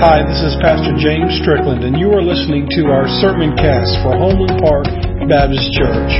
Hi, this is Pastor James Strickland, and you are listening to our sermon cast for Homeland Park Baptist Church.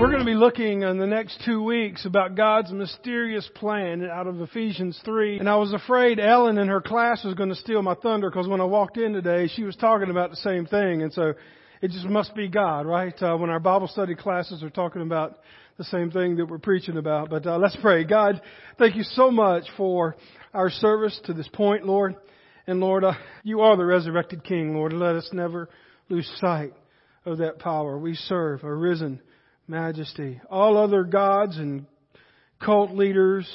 We're going to be looking in the next two weeks about God's mysterious plan out of Ephesians 3. And I was afraid Ellen in her class was going to steal my thunder because when I walked in today, she was talking about the same thing. And so it just must be God, right? Uh, when our Bible study classes are talking about the same thing that we're preaching about. But uh, let's pray. God, thank you so much for our service to this point, Lord. And Lord, uh, you are the resurrected King, Lord. Let us never lose sight of that power. We serve a risen majesty. All other gods and cult leaders,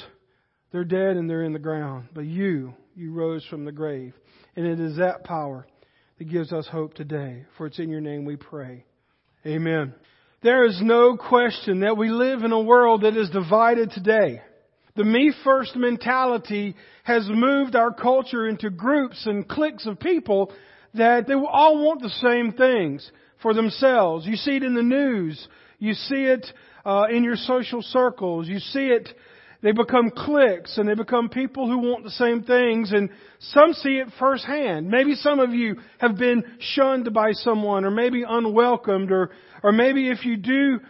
they're dead and they're in the ground. But you, you rose from the grave. And it is that power that gives us hope today. For it's in your name we pray. Amen. There is no question that we live in a world that is divided today. The me first mentality has moved our culture into groups and cliques of people that they all want the same things for themselves. You see it in the news. You see it uh, in your social circles. You see it they become cliques and they become people who want the same things and some see it firsthand. Maybe some of you have been shunned by someone or maybe unwelcomed or, or maybe if you do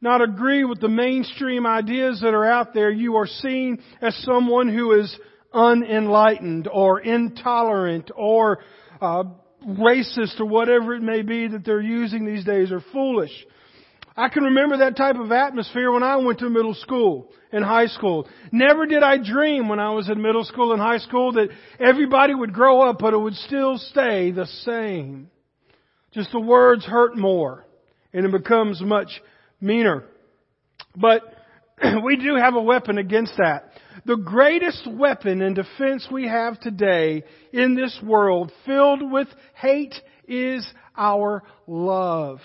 not agree with the mainstream ideas that are out there, you are seen as someone who is unenlightened or intolerant or uh, racist or whatever it may be that they're using these days or foolish. I can remember that type of atmosphere when I went to middle school and high school. Never did I dream when I was in middle school and high school that everybody would grow up but it would still stay the same. Just the words hurt more and it becomes much meaner. But we do have a weapon against that. The greatest weapon and defense we have today in this world filled with hate is our love.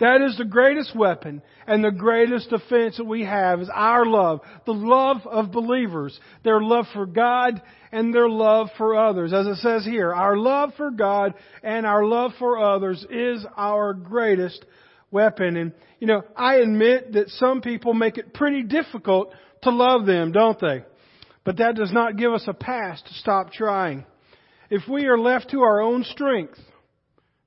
That is the greatest weapon and the greatest defense that we have is our love. The love of believers. Their love for God and their love for others. As it says here, our love for God and our love for others is our greatest weapon. And, you know, I admit that some people make it pretty difficult to love them, don't they? But that does not give us a pass to stop trying. If we are left to our own strength,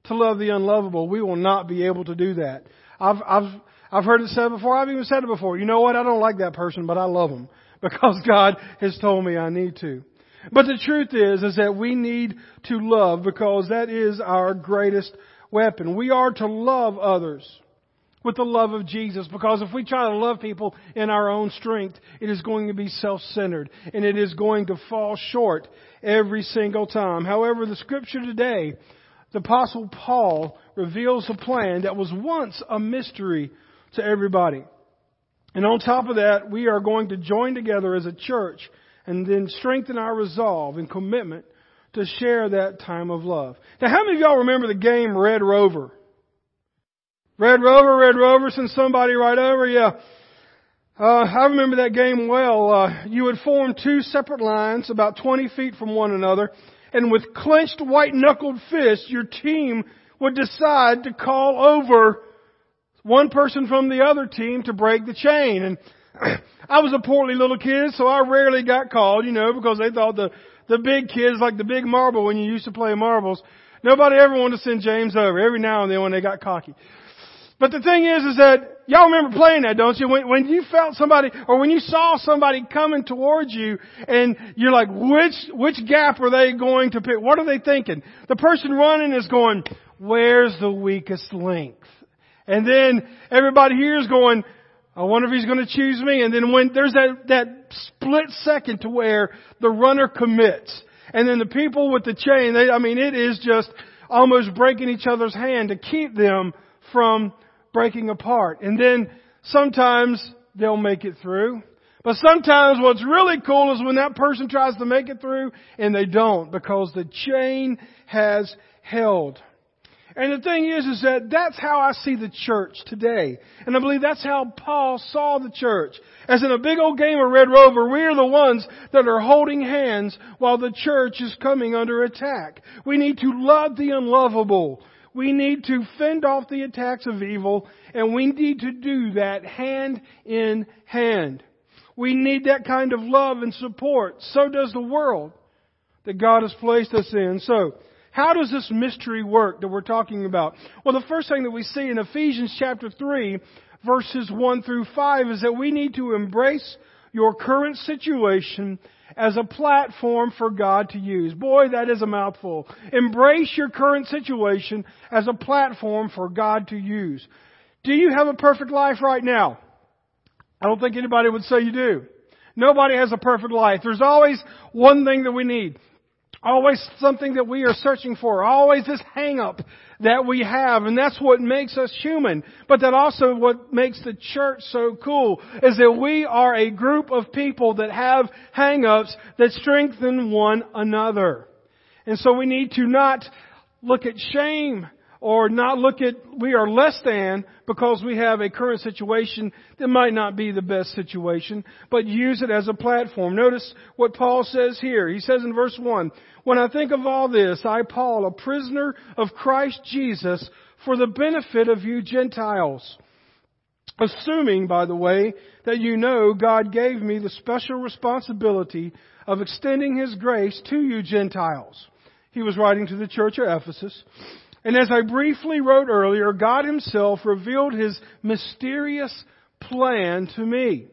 to love the unlovable, we will not be able to do that. I've, I've, I've heard it said before. I've even said it before. You know what? I don't like that person, but I love them because God has told me I need to. But the truth is, is that we need to love because that is our greatest weapon. We are to love others with the love of Jesus because if we try to love people in our own strength, it is going to be self-centered and it is going to fall short every single time. However, the scripture today the apostle Paul reveals a plan that was once a mystery to everybody. And on top of that, we are going to join together as a church and then strengthen our resolve and commitment to share that time of love. Now, how many of y'all remember the game Red Rover? Red Rover, Red Rover, send somebody right over. Yeah. Uh, I remember that game well. Uh, you would form two separate lines about 20 feet from one another and with clenched white knuckled fists, your team would decide to call over one person from the other team to break the chain. And I was a portly little kid, so I rarely got called, you know, because they thought the, the big kids, like the big marble when you used to play marbles, nobody ever wanted to send James over. Every now and then when they got cocky. But the thing is, is that y'all remember playing that, don't you? When, when you felt somebody, or when you saw somebody coming towards you, and you're like, which which gap are they going to pick? What are they thinking? The person running is going, where's the weakest length? And then everybody here is going, I wonder if he's going to choose me. And then when there's that that split second to where the runner commits, and then the people with the chain, they, I mean, it is just almost breaking each other's hand to keep them from breaking apart. And then sometimes they'll make it through. But sometimes what's really cool is when that person tries to make it through and they don't because the chain has held. And the thing is, is that that's how I see the church today. And I believe that's how Paul saw the church. As in a big old game of Red Rover, we're the ones that are holding hands while the church is coming under attack. We need to love the unlovable. We need to fend off the attacks of evil, and we need to do that hand in hand. We need that kind of love and support. So does the world that God has placed us in. So, how does this mystery work that we're talking about? Well, the first thing that we see in Ephesians chapter 3, verses 1 through 5 is that we need to embrace your current situation as a platform for God to use. Boy, that is a mouthful. Embrace your current situation as a platform for God to use. Do you have a perfect life right now? I don't think anybody would say you do. Nobody has a perfect life. There's always one thing that we need. Always something that we are searching for. Always this hang up that we have. And that's what makes us human. But that also what makes the church so cool is that we are a group of people that have hang ups that strengthen one another. And so we need to not look at shame or not look at we are less than because we have a current situation that might not be the best situation, but use it as a platform. Notice what Paul says here. He says in verse 1, When I think of all this, I, Paul, a prisoner of Christ Jesus, for the benefit of you Gentiles. Assuming, by the way, that you know God gave me the special responsibility of extending His grace to you Gentiles. He was writing to the church of Ephesus. And as I briefly wrote earlier, God Himself revealed His mysterious plan to me.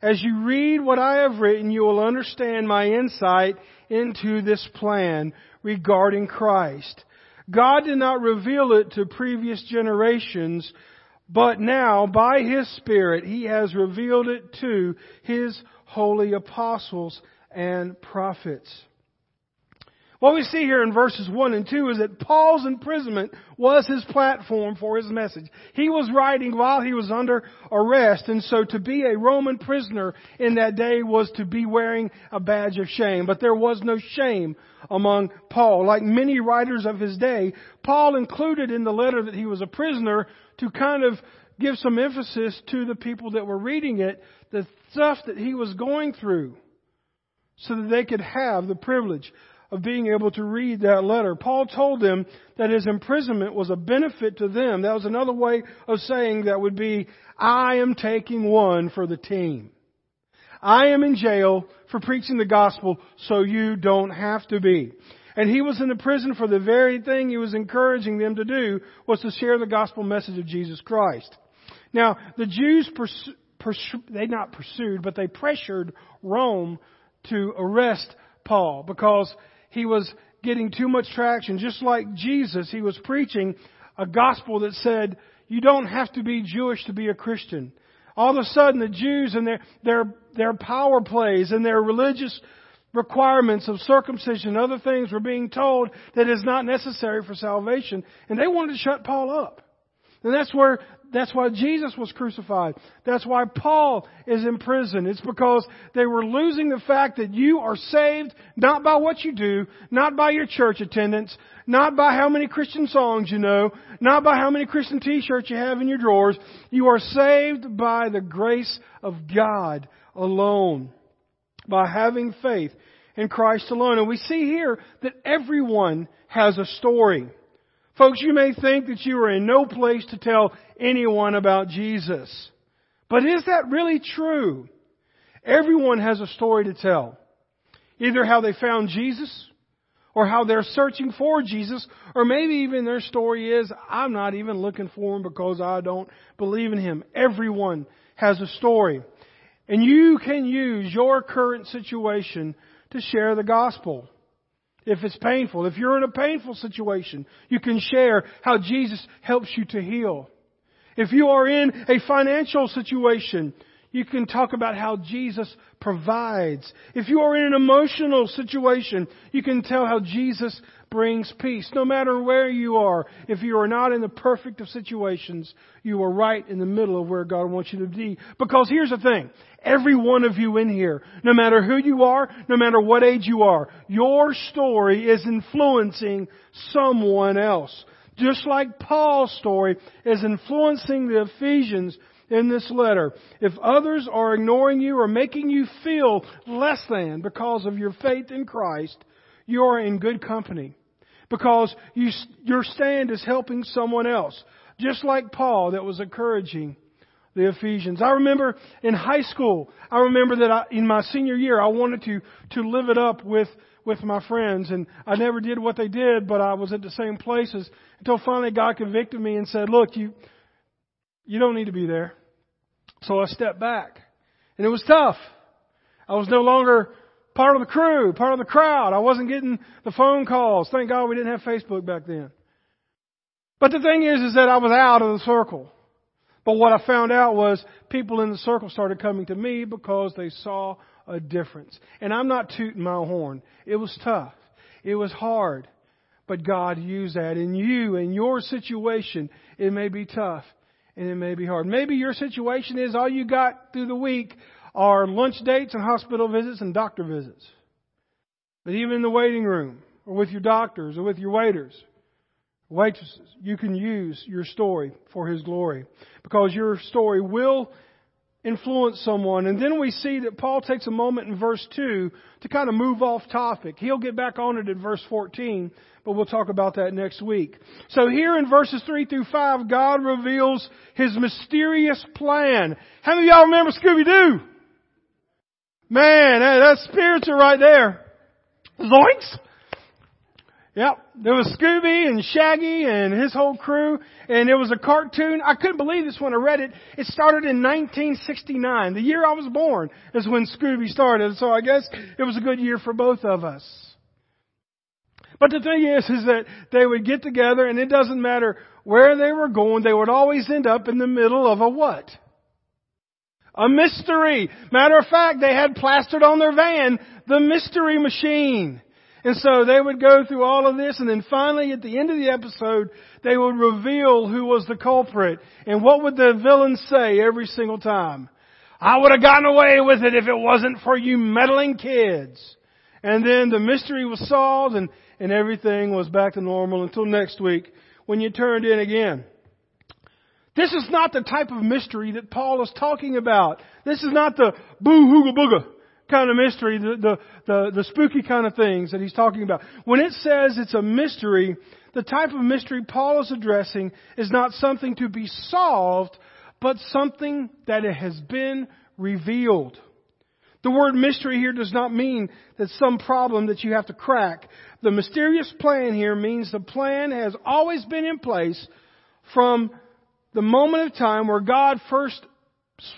As you read what I have written, you will understand my insight into this plan regarding Christ. God did not reveal it to previous generations, but now, by His Spirit, He has revealed it to His holy apostles and prophets. What we see here in verses 1 and 2 is that Paul's imprisonment was his platform for his message. He was writing while he was under arrest, and so to be a Roman prisoner in that day was to be wearing a badge of shame. But there was no shame among Paul. Like many writers of his day, Paul included in the letter that he was a prisoner to kind of give some emphasis to the people that were reading it, the stuff that he was going through, so that they could have the privilege of being able to read that letter. Paul told them that his imprisonment was a benefit to them. That was another way of saying that would be, I am taking one for the team. I am in jail for preaching the gospel so you don't have to be. And he was in the prison for the very thing he was encouraging them to do was to share the gospel message of Jesus Christ. Now, the Jews pursu- pursu- they not pursued, but they pressured Rome to arrest Paul because he was getting too much traction. Just like Jesus, he was preaching a gospel that said, you don't have to be Jewish to be a Christian. All of a sudden, the Jews and their, their, their power plays and their religious requirements of circumcision and other things were being told that is not necessary for salvation. And they wanted to shut Paul up. And that's where that's why Jesus was crucified. That's why Paul is in prison. It's because they were losing the fact that you are saved not by what you do, not by your church attendance, not by how many Christian songs you know, not by how many Christian t-shirts you have in your drawers. You are saved by the grace of God alone. By having faith in Christ alone. And we see here that everyone has a story. Folks, you may think that you are in no place to tell anyone about Jesus. But is that really true? Everyone has a story to tell. Either how they found Jesus, or how they're searching for Jesus, or maybe even their story is, I'm not even looking for him because I don't believe in him. Everyone has a story. And you can use your current situation to share the gospel if it's painful. If you're in a painful situation, you can share how Jesus helps you to heal. If you are in a financial situation, you can talk about how Jesus provides. If you are in an emotional situation, you can tell how Jesus brings peace. No matter where you are, if you are not in the perfect of situations, you are right in the middle of where God wants you to be. Because here's the thing. Every one of you in here, no matter who you are, no matter what age you are, your story is influencing someone else. Just like Paul's story is influencing the Ephesians in this letter. If others are ignoring you or making you feel less than because of your faith in Christ, you are in good company. Because you, your stand is helping someone else. Just like Paul that was encouraging the Ephesians. I remember in high school, I remember that I, in my senior year, I wanted to, to live it up with, with my friends and I never did what they did, but I was at the same places until finally God convicted me and said, look, you, you don't need to be there. So I stepped back and it was tough. I was no longer part of the crew, part of the crowd. I wasn't getting the phone calls. Thank God we didn't have Facebook back then. But the thing is, is that I was out of the circle. But what I found out was people in the circle started coming to me because they saw a difference. And I'm not tooting my horn. It was tough. It was hard. But God used that in you, in your situation. It may be tough and it may be hard. Maybe your situation is all you got through the week are lunch dates and hospital visits and doctor visits. But even in the waiting room, or with your doctors, or with your waiters, waitresses, you can use your story for His glory. Because your story will influence someone. And then we see that Paul takes a moment in verse 2 to kind of move off topic. He'll get back on it in verse 14, but we'll talk about that next week. So here in verses 3 through 5, God reveals His mysterious plan. How many of y'all remember Scooby-Doo? Man, that's spiritual right there. Zoinks! Yep. There was Scooby and Shaggy and his whole crew, and it was a cartoon. I couldn't believe this when I read it. It started in 1969. The year I was born is when Scooby started, so I guess it was a good year for both of us. But the thing is, is that they would get together, and it doesn't matter where they were going, they would always end up in the middle of a what? A mystery. Matter of fact, they had plastered on their van the mystery machine. And so they would go through all of this and then finally at the end of the episode, they would reveal who was the culprit. And what would the villain say every single time? I would have gotten away with it if it wasn't for you meddling kids. And then the mystery was solved and, and everything was back to normal until next week when you turned in again. This is not the type of mystery that Paul is talking about. This is not the boo hooga booga kind of mystery, the, the, the, the spooky kind of things that he's talking about. When it says it's a mystery, the type of mystery Paul is addressing is not something to be solved, but something that it has been revealed. The word mystery here does not mean that some problem that you have to crack. The mysterious plan here means the plan has always been in place from the moment of time where God first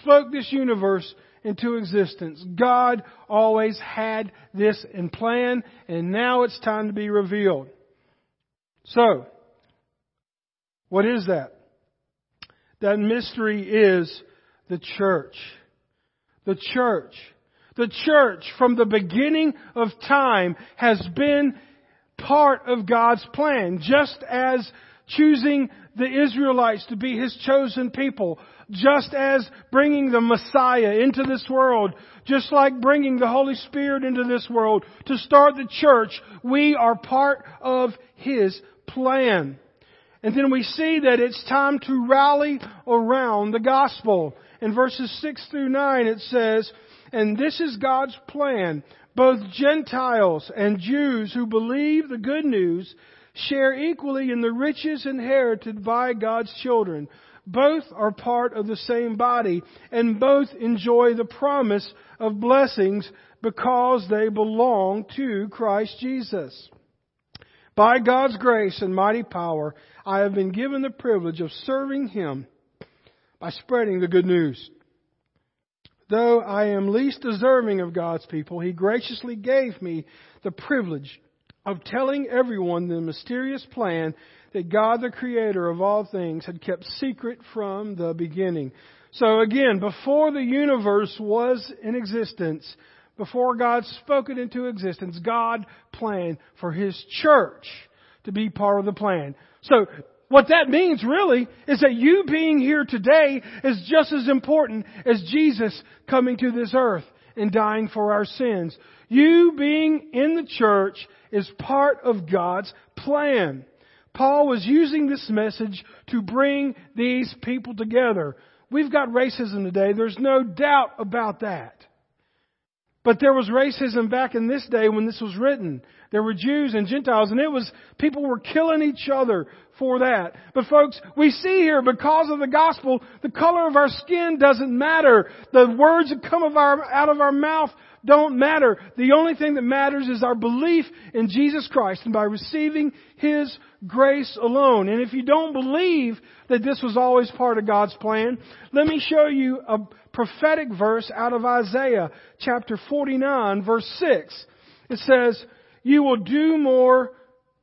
spoke this universe into existence. God always had this in plan, and now it's time to be revealed. So, what is that? That mystery is the church. The church. The church from the beginning of time has been part of God's plan, just as choosing the Israelites to be His chosen people, just as bringing the Messiah into this world, just like bringing the Holy Spirit into this world to start the church, we are part of His plan. And then we see that it's time to rally around the gospel. In verses 6 through 9 it says, And this is God's plan. Both Gentiles and Jews who believe the good news share equally in the riches inherited by God's children. Both are part of the same body and both enjoy the promise of blessings because they belong to Christ Jesus. By God's grace and mighty power, I have been given the privilege of serving Him by spreading the good news. Though I am least deserving of God's people, He graciously gave me the privilege of telling everyone the mysterious plan that God, the creator of all things, had kept secret from the beginning. So again, before the universe was in existence, before God spoke it into existence, God planned for His church to be part of the plan. So, what that means really is that you being here today is just as important as Jesus coming to this earth and dying for our sins. You being in the church is part of God's plan. Paul was using this message to bring these people together. We've got racism today. There's no doubt about that. But there was racism back in this day when this was written. There were Jews and Gentiles, and it was people were killing each other for that. But folks, we see here because of the gospel, the color of our skin doesn't matter. The words that come of our, out of our mouth don't matter. The only thing that matters is our belief in Jesus Christ and by receiving His grace alone. And if you don't believe that this was always part of God's plan, let me show you a prophetic verse out of Isaiah chapter 49 verse 6. It says, You will do more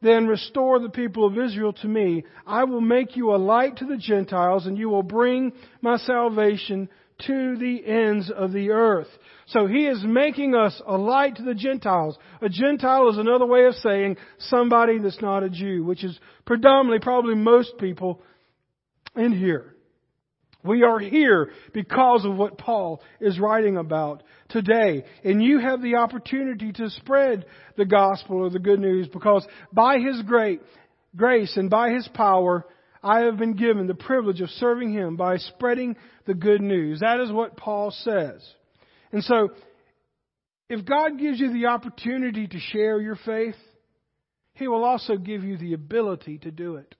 than restore the people of Israel to me. I will make you a light to the Gentiles and you will bring my salvation to the ends of the earth. So he is making us a light to the Gentiles. A Gentile is another way of saying somebody that's not a Jew, which is predominantly probably most people in here. We are here because of what Paul is writing about today. And you have the opportunity to spread the gospel or the good news because by His great grace and by His power, I have been given the privilege of serving Him by spreading the good news. That is what Paul says. And so, if God gives you the opportunity to share your faith, He will also give you the ability to do it.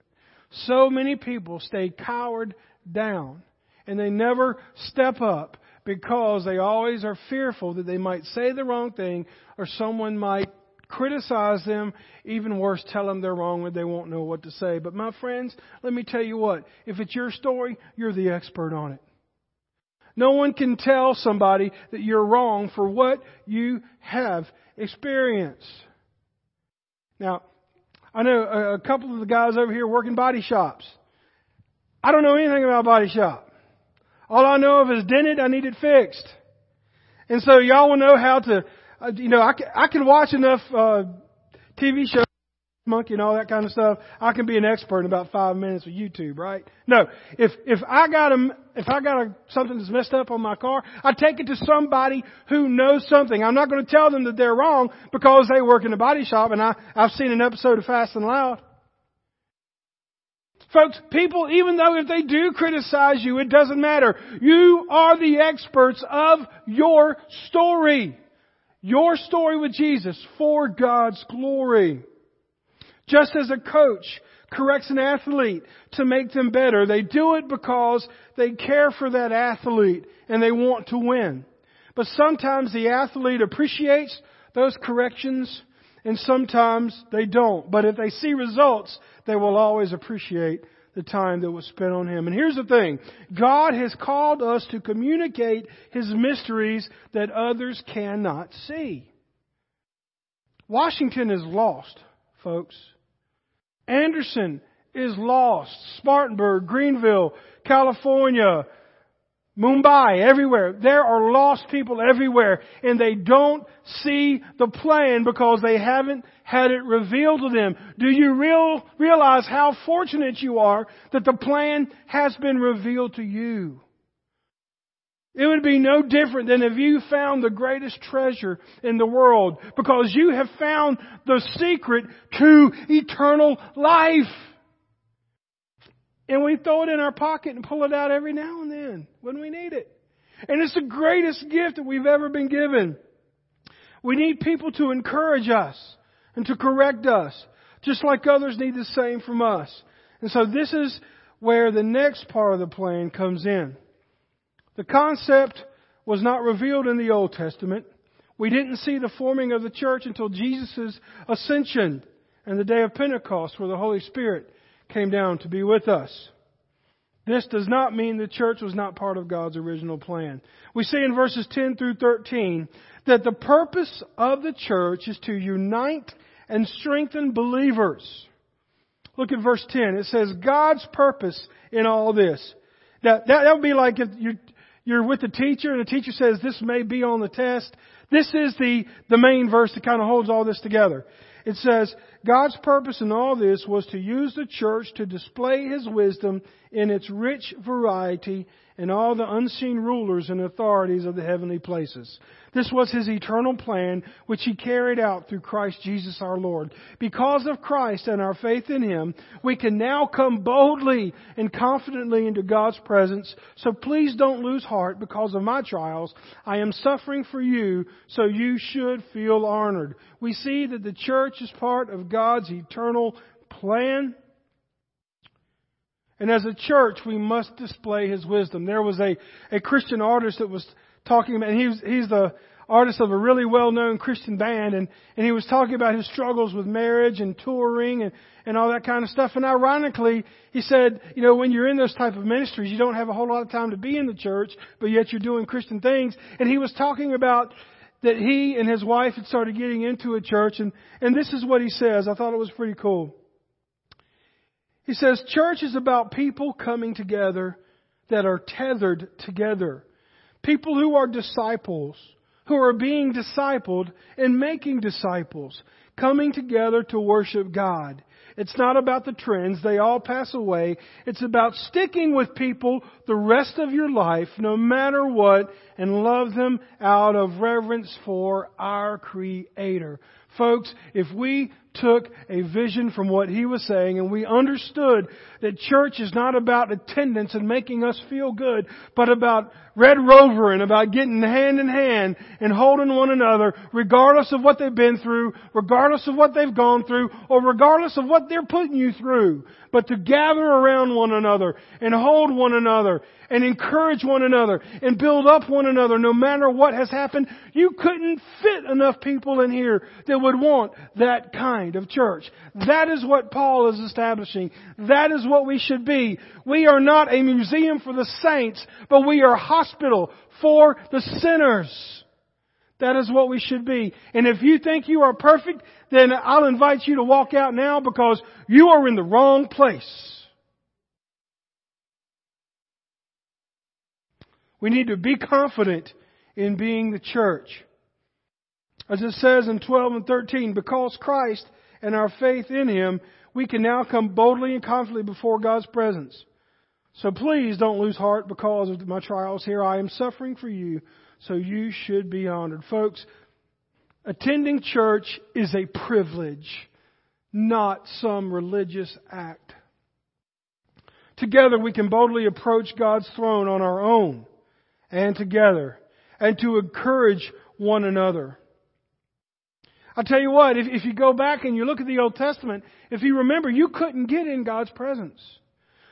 So many people stay cowered down and they never step up because they always are fearful that they might say the wrong thing or someone might criticize them, even worse, tell them they're wrong and they won't know what to say. But my friends, let me tell you what, if it's your story, you're the expert on it. No one can tell somebody that you're wrong for what you have experienced. Now, I know a couple of the guys over here working body shops. I don't know anything about body shop. All I know of is dented, I need it fixed. And so y'all will know how to, you know, I can, I can watch enough uh, TV shows monkey and all that kind of stuff, I can be an expert in about five minutes with YouTube, right? No, if if I got a if I got a, something that's messed up on my car, I take it to somebody who knows something. I'm not going to tell them that they're wrong because they work in a body shop, and I I've seen an episode of Fast and Loud. Folks, people, even though if they do criticize you, it doesn't matter. You are the experts of your story. Your story with Jesus for God's glory. Just as a coach corrects an athlete to make them better, they do it because they care for that athlete and they want to win. But sometimes the athlete appreciates those corrections and sometimes they don't. But if they see results, they will always appreciate the time that was spent on him. And here's the thing. God has called us to communicate His mysteries that others cannot see. Washington is lost, folks. Anderson is lost. Spartanburg, Greenville, California, Mumbai, everywhere. There are lost people everywhere and they don't see the plan because they haven't had it revealed to them. Do you real, realize how fortunate you are that the plan has been revealed to you? It would be no different than if you found the greatest treasure in the world because you have found the secret to eternal life. And we throw it in our pocket and pull it out every now and then when we need it. And it's the greatest gift that we've ever been given. We need people to encourage us and to correct us, just like others need the same from us. And so this is where the next part of the plan comes in. The concept was not revealed in the Old Testament. We didn't see the forming of the church until Jesus' ascension and the day of Pentecost where the Holy Spirit came down to be with us. This does not mean the church was not part of God's original plan. We see in verses 10 through 13 that the purpose of the church is to unite and strengthen believers. Look at verse 10. It says, God's purpose in all this. That, that, that would be like if you, you're with the teacher and the teacher says this may be on the test. This is the, the main verse that kind of holds all this together. It says, God's purpose in all this was to use the church to display His wisdom in its rich variety and all the unseen rulers and authorities of the heavenly places. This was his eternal plan, which he carried out through Christ Jesus our Lord. Because of Christ and our faith in him, we can now come boldly and confidently into God's presence. So please don't lose heart because of my trials. I am suffering for you, so you should feel honored. We see that the church is part of God's eternal plan And as a church, we must display His wisdom. There was a, a Christian artist that was talking about, and he was, he's the artist of a really well-known Christian band, and, and he was talking about his struggles with marriage and touring and, and all that kind of stuff. And ironically, he said, you know, when you're in those type of ministries, you don't have a whole lot of time to be in the church, but yet you're doing Christian things. And he was talking about that he and his wife had started getting into a church, and, and this is what he says. I thought it was pretty cool. He says, church is about people coming together that are tethered together. People who are disciples, who are being discipled and making disciples, coming together to worship God. It's not about the trends. They all pass away. It's about sticking with people the rest of your life, no matter what, and love them out of reverence for our Creator. Folks, if we took a vision from what he was saying and we understood that church is not about attendance and making us feel good, but about Red Rover and about getting hand in hand and holding one another regardless of what they've been through, regardless of what they've gone through, or regardless of what they're putting you through, but to gather around one another and hold one another and encourage one another and build up one another no matter what has happened. You couldn't fit enough people in here that would want that kind of church. That is what Paul is establishing. That is what we should be. We are not a museum for the saints, but we are a hospital for the sinners. That is what we should be. And if you think you are perfect, then I'll invite you to walk out now because you are in the wrong place. We need to be confident in being the church. As it says in 12 and 13, because Christ and our faith in Him, we can now come boldly and confidently before God's presence. So please don't lose heart because of my trials here. I am suffering for you, so you should be honored. Folks, attending church is a privilege, not some religious act. Together we can boldly approach God's throne on our own and together and to encourage one another. I'll tell you what, if, if you go back and you look at the Old Testament, if you remember, you couldn't get in God's presence.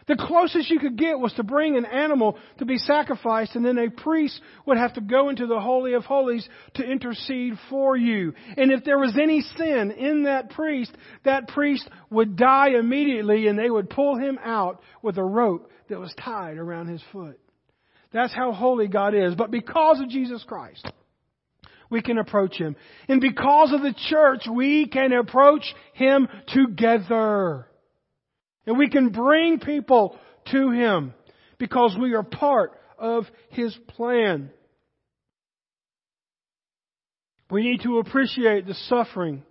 The closest you could get was to bring an animal to be sacrificed, and then a priest would have to go into the Holy of Holies to intercede for you. And if there was any sin in that priest, that priest would die immediately, and they would pull him out with a rope that was tied around his foot. That's how holy God is. But because of Jesus Christ, we can approach Him. And because of the church, we can approach Him together. And we can bring people to Him because we are part of His plan. We need to appreciate the suffering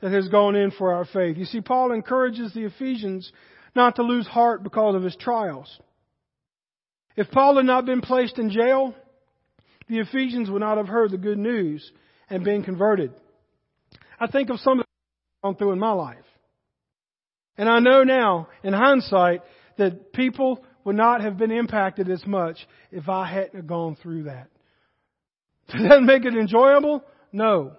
that has gone in for our faith. You see, Paul encourages the Ephesians not to lose heart because of his trials. If Paul had not been placed in jail, the Ephesians would not have heard the good news and been converted. I think of some of the gone through in my life. And I know now, in hindsight, that people would not have been impacted as much if I hadn't gone through that. Does that make it enjoyable? No.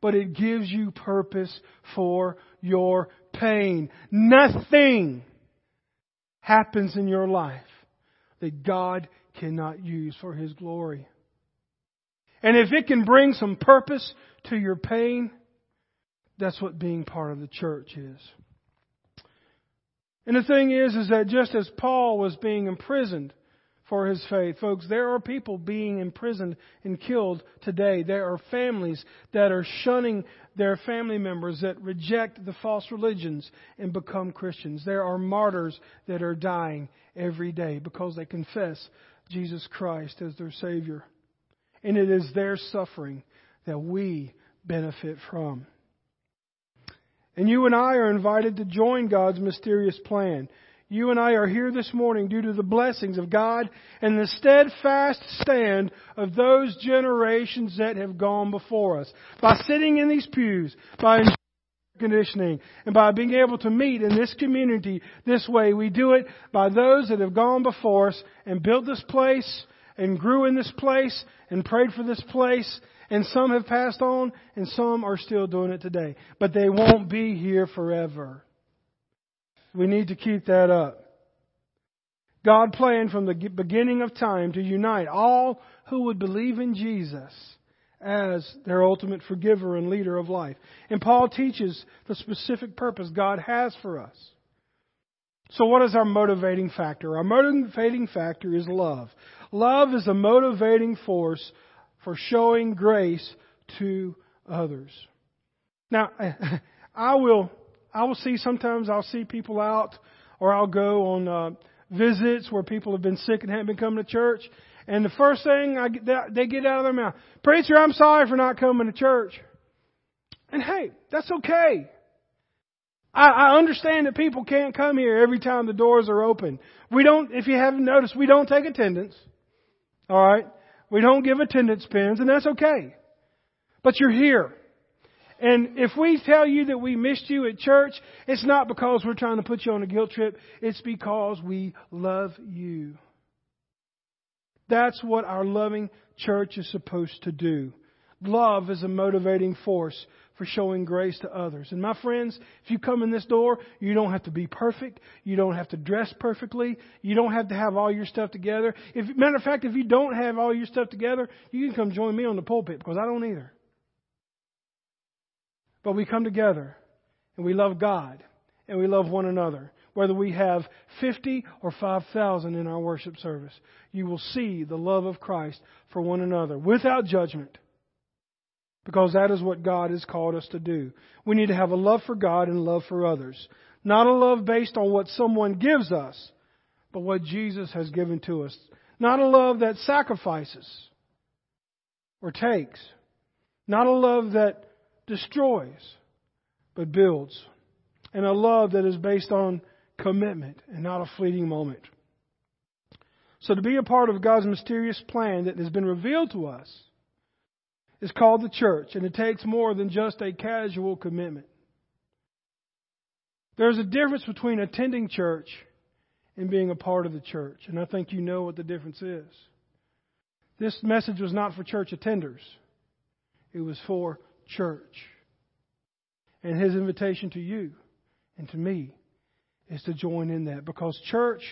But it gives you purpose for your pain. Nothing happens in your life that God cannot use for His glory. And if it can bring some purpose to your pain, that's what being part of the church is. And the thing is, is that just as Paul was being imprisoned for his faith, folks, there are people being imprisoned and killed today. There are families that are shunning their family members that reject the false religions and become Christians. There are martyrs that are dying every day because they confess Jesus Christ as their Savior. And it is their suffering that we benefit from. And you and I are invited to join God's mysterious plan. You and I are here this morning due to the blessings of God and the steadfast stand of those generations that have gone before us. By sitting in these pews, by conditioning, and by being able to meet in this community this way, we do it by those that have gone before us and built this place and grew in this place and prayed for this place and some have passed on, and some are still doing it today. But they won't be here forever. We need to keep that up. God planned from the beginning of time to unite all who would believe in Jesus as their ultimate forgiver and leader of life. And Paul teaches the specific purpose God has for us. So, what is our motivating factor? Our motivating factor is love. Love is a motivating force for showing grace to others. Now, I will, I will see sometimes I'll see people out, or I'll go on uh, visits where people have been sick and haven't been coming to church, and the first thing I they get out of their mouth, preacher, I'm sorry for not coming to church. And hey, that's okay. I, I understand that people can't come here every time the doors are open. We don't, if you haven't noticed, we don't take attendance. Alright? We don't give attendance pins, and that's okay. But you're here. And if we tell you that we missed you at church, it's not because we're trying to put you on a guilt trip. It's because we love you. That's what our loving church is supposed to do. Love is a motivating force for showing grace to others. And my friends, if you come in this door, you don't have to be perfect. You don't have to dress perfectly. You don't have to have all your stuff together. If, matter of fact, if you don't have all your stuff together, you can come join me on the pulpit because I don't either. But we come together and we love God and we love one another whether we have 50 or 5,000 in our worship service. You will see the love of Christ for one another without judgment. Because that is what God has called us to do. We need to have a love for God and love for others. Not a love based on what someone gives us, but what Jesus has given to us. Not a love that sacrifices or takes. Not a love that destroys, but builds. And a love that is based on commitment and not a fleeting moment. So to be a part of God's mysterious plan that has been revealed to us is called the church, and it takes more than just a casual commitment. There's a difference between attending church and being a part of the church, and I think you know what the difference is. This message was not for church attenders. It was for church. And his invitation to you and to me is to join in that because church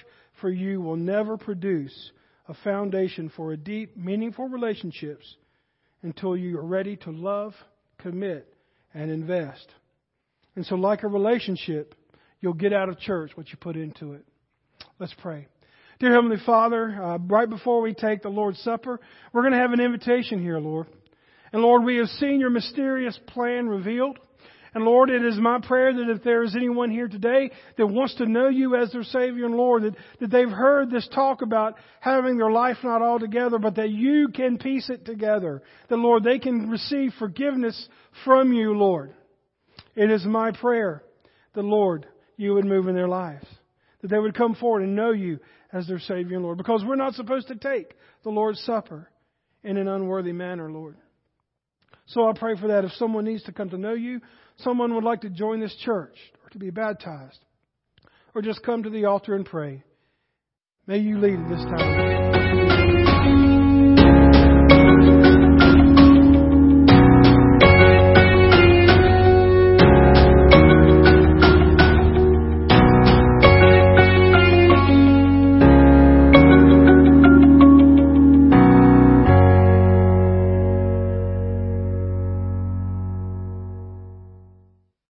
for you will never produce a foundation for a deep, meaningful relationships until you are ready to love, commit, and invest. And so, like a relationship, you'll get out of church what you put into it. Let's pray. Dear Heavenly Father, uh, right before we take the Lord's Supper, we're going to have an invitation here, Lord. And Lord, we have seen your mysterious plan revealed. And Lord, it is my prayer that if there is anyone here today that wants to know you as their Savior and Lord, that, that they've heard this talk about having their life not all together, but that you can piece it together. That Lord, they can receive forgiveness from you, Lord. It is my prayer that Lord, you would move in their lives. That they would come forward and know you as their Savior and Lord. Because we're not supposed to take the Lord's Supper in an unworthy manner, Lord. So I pray for that. If someone needs to come to know you, someone would like to join this church or to be baptized or just come to the altar and pray, may you lead at this time.